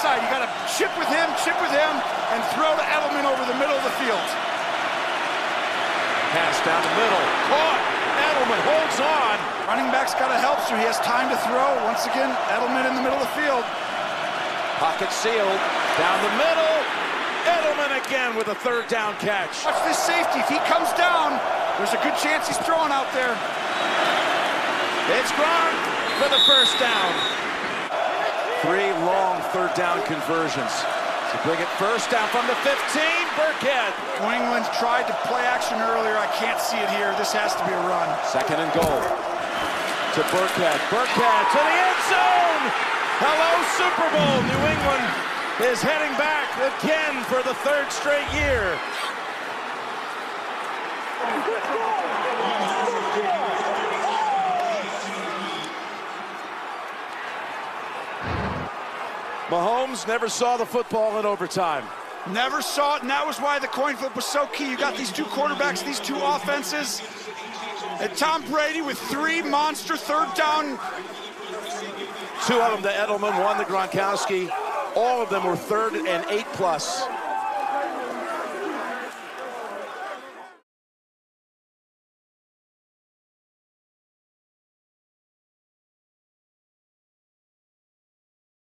side. You got to chip with him, chip with him, and throw to Edelman over the middle of the field. Pass down the middle. Caught. Edelman holds on. Running back's got to help, so he has time to throw. Once again, Edelman in the middle of the field. Pocket sealed. Down the middle. Edelman again with a third down catch. Watch this safety. If he comes down, there's a good chance he's throwing out there. It's Gronk for the first down. Three long third down conversions. To bring it first down from the 15, Burkhead. New England tried to play action earlier. I can't see it here. This has to be a run. Second and goal. To Burkhead. Burkhead to the end zone. Hello, Super Bowl. New England is heading back again for the third straight year. Mahomes never saw the football in overtime. Never saw it, and that was why the coin flip was so key. You got these two quarterbacks, these two offenses, and Tom Brady with three monster third down. Two of them to Edelman, one to Gronkowski. All of them were third and eight plus.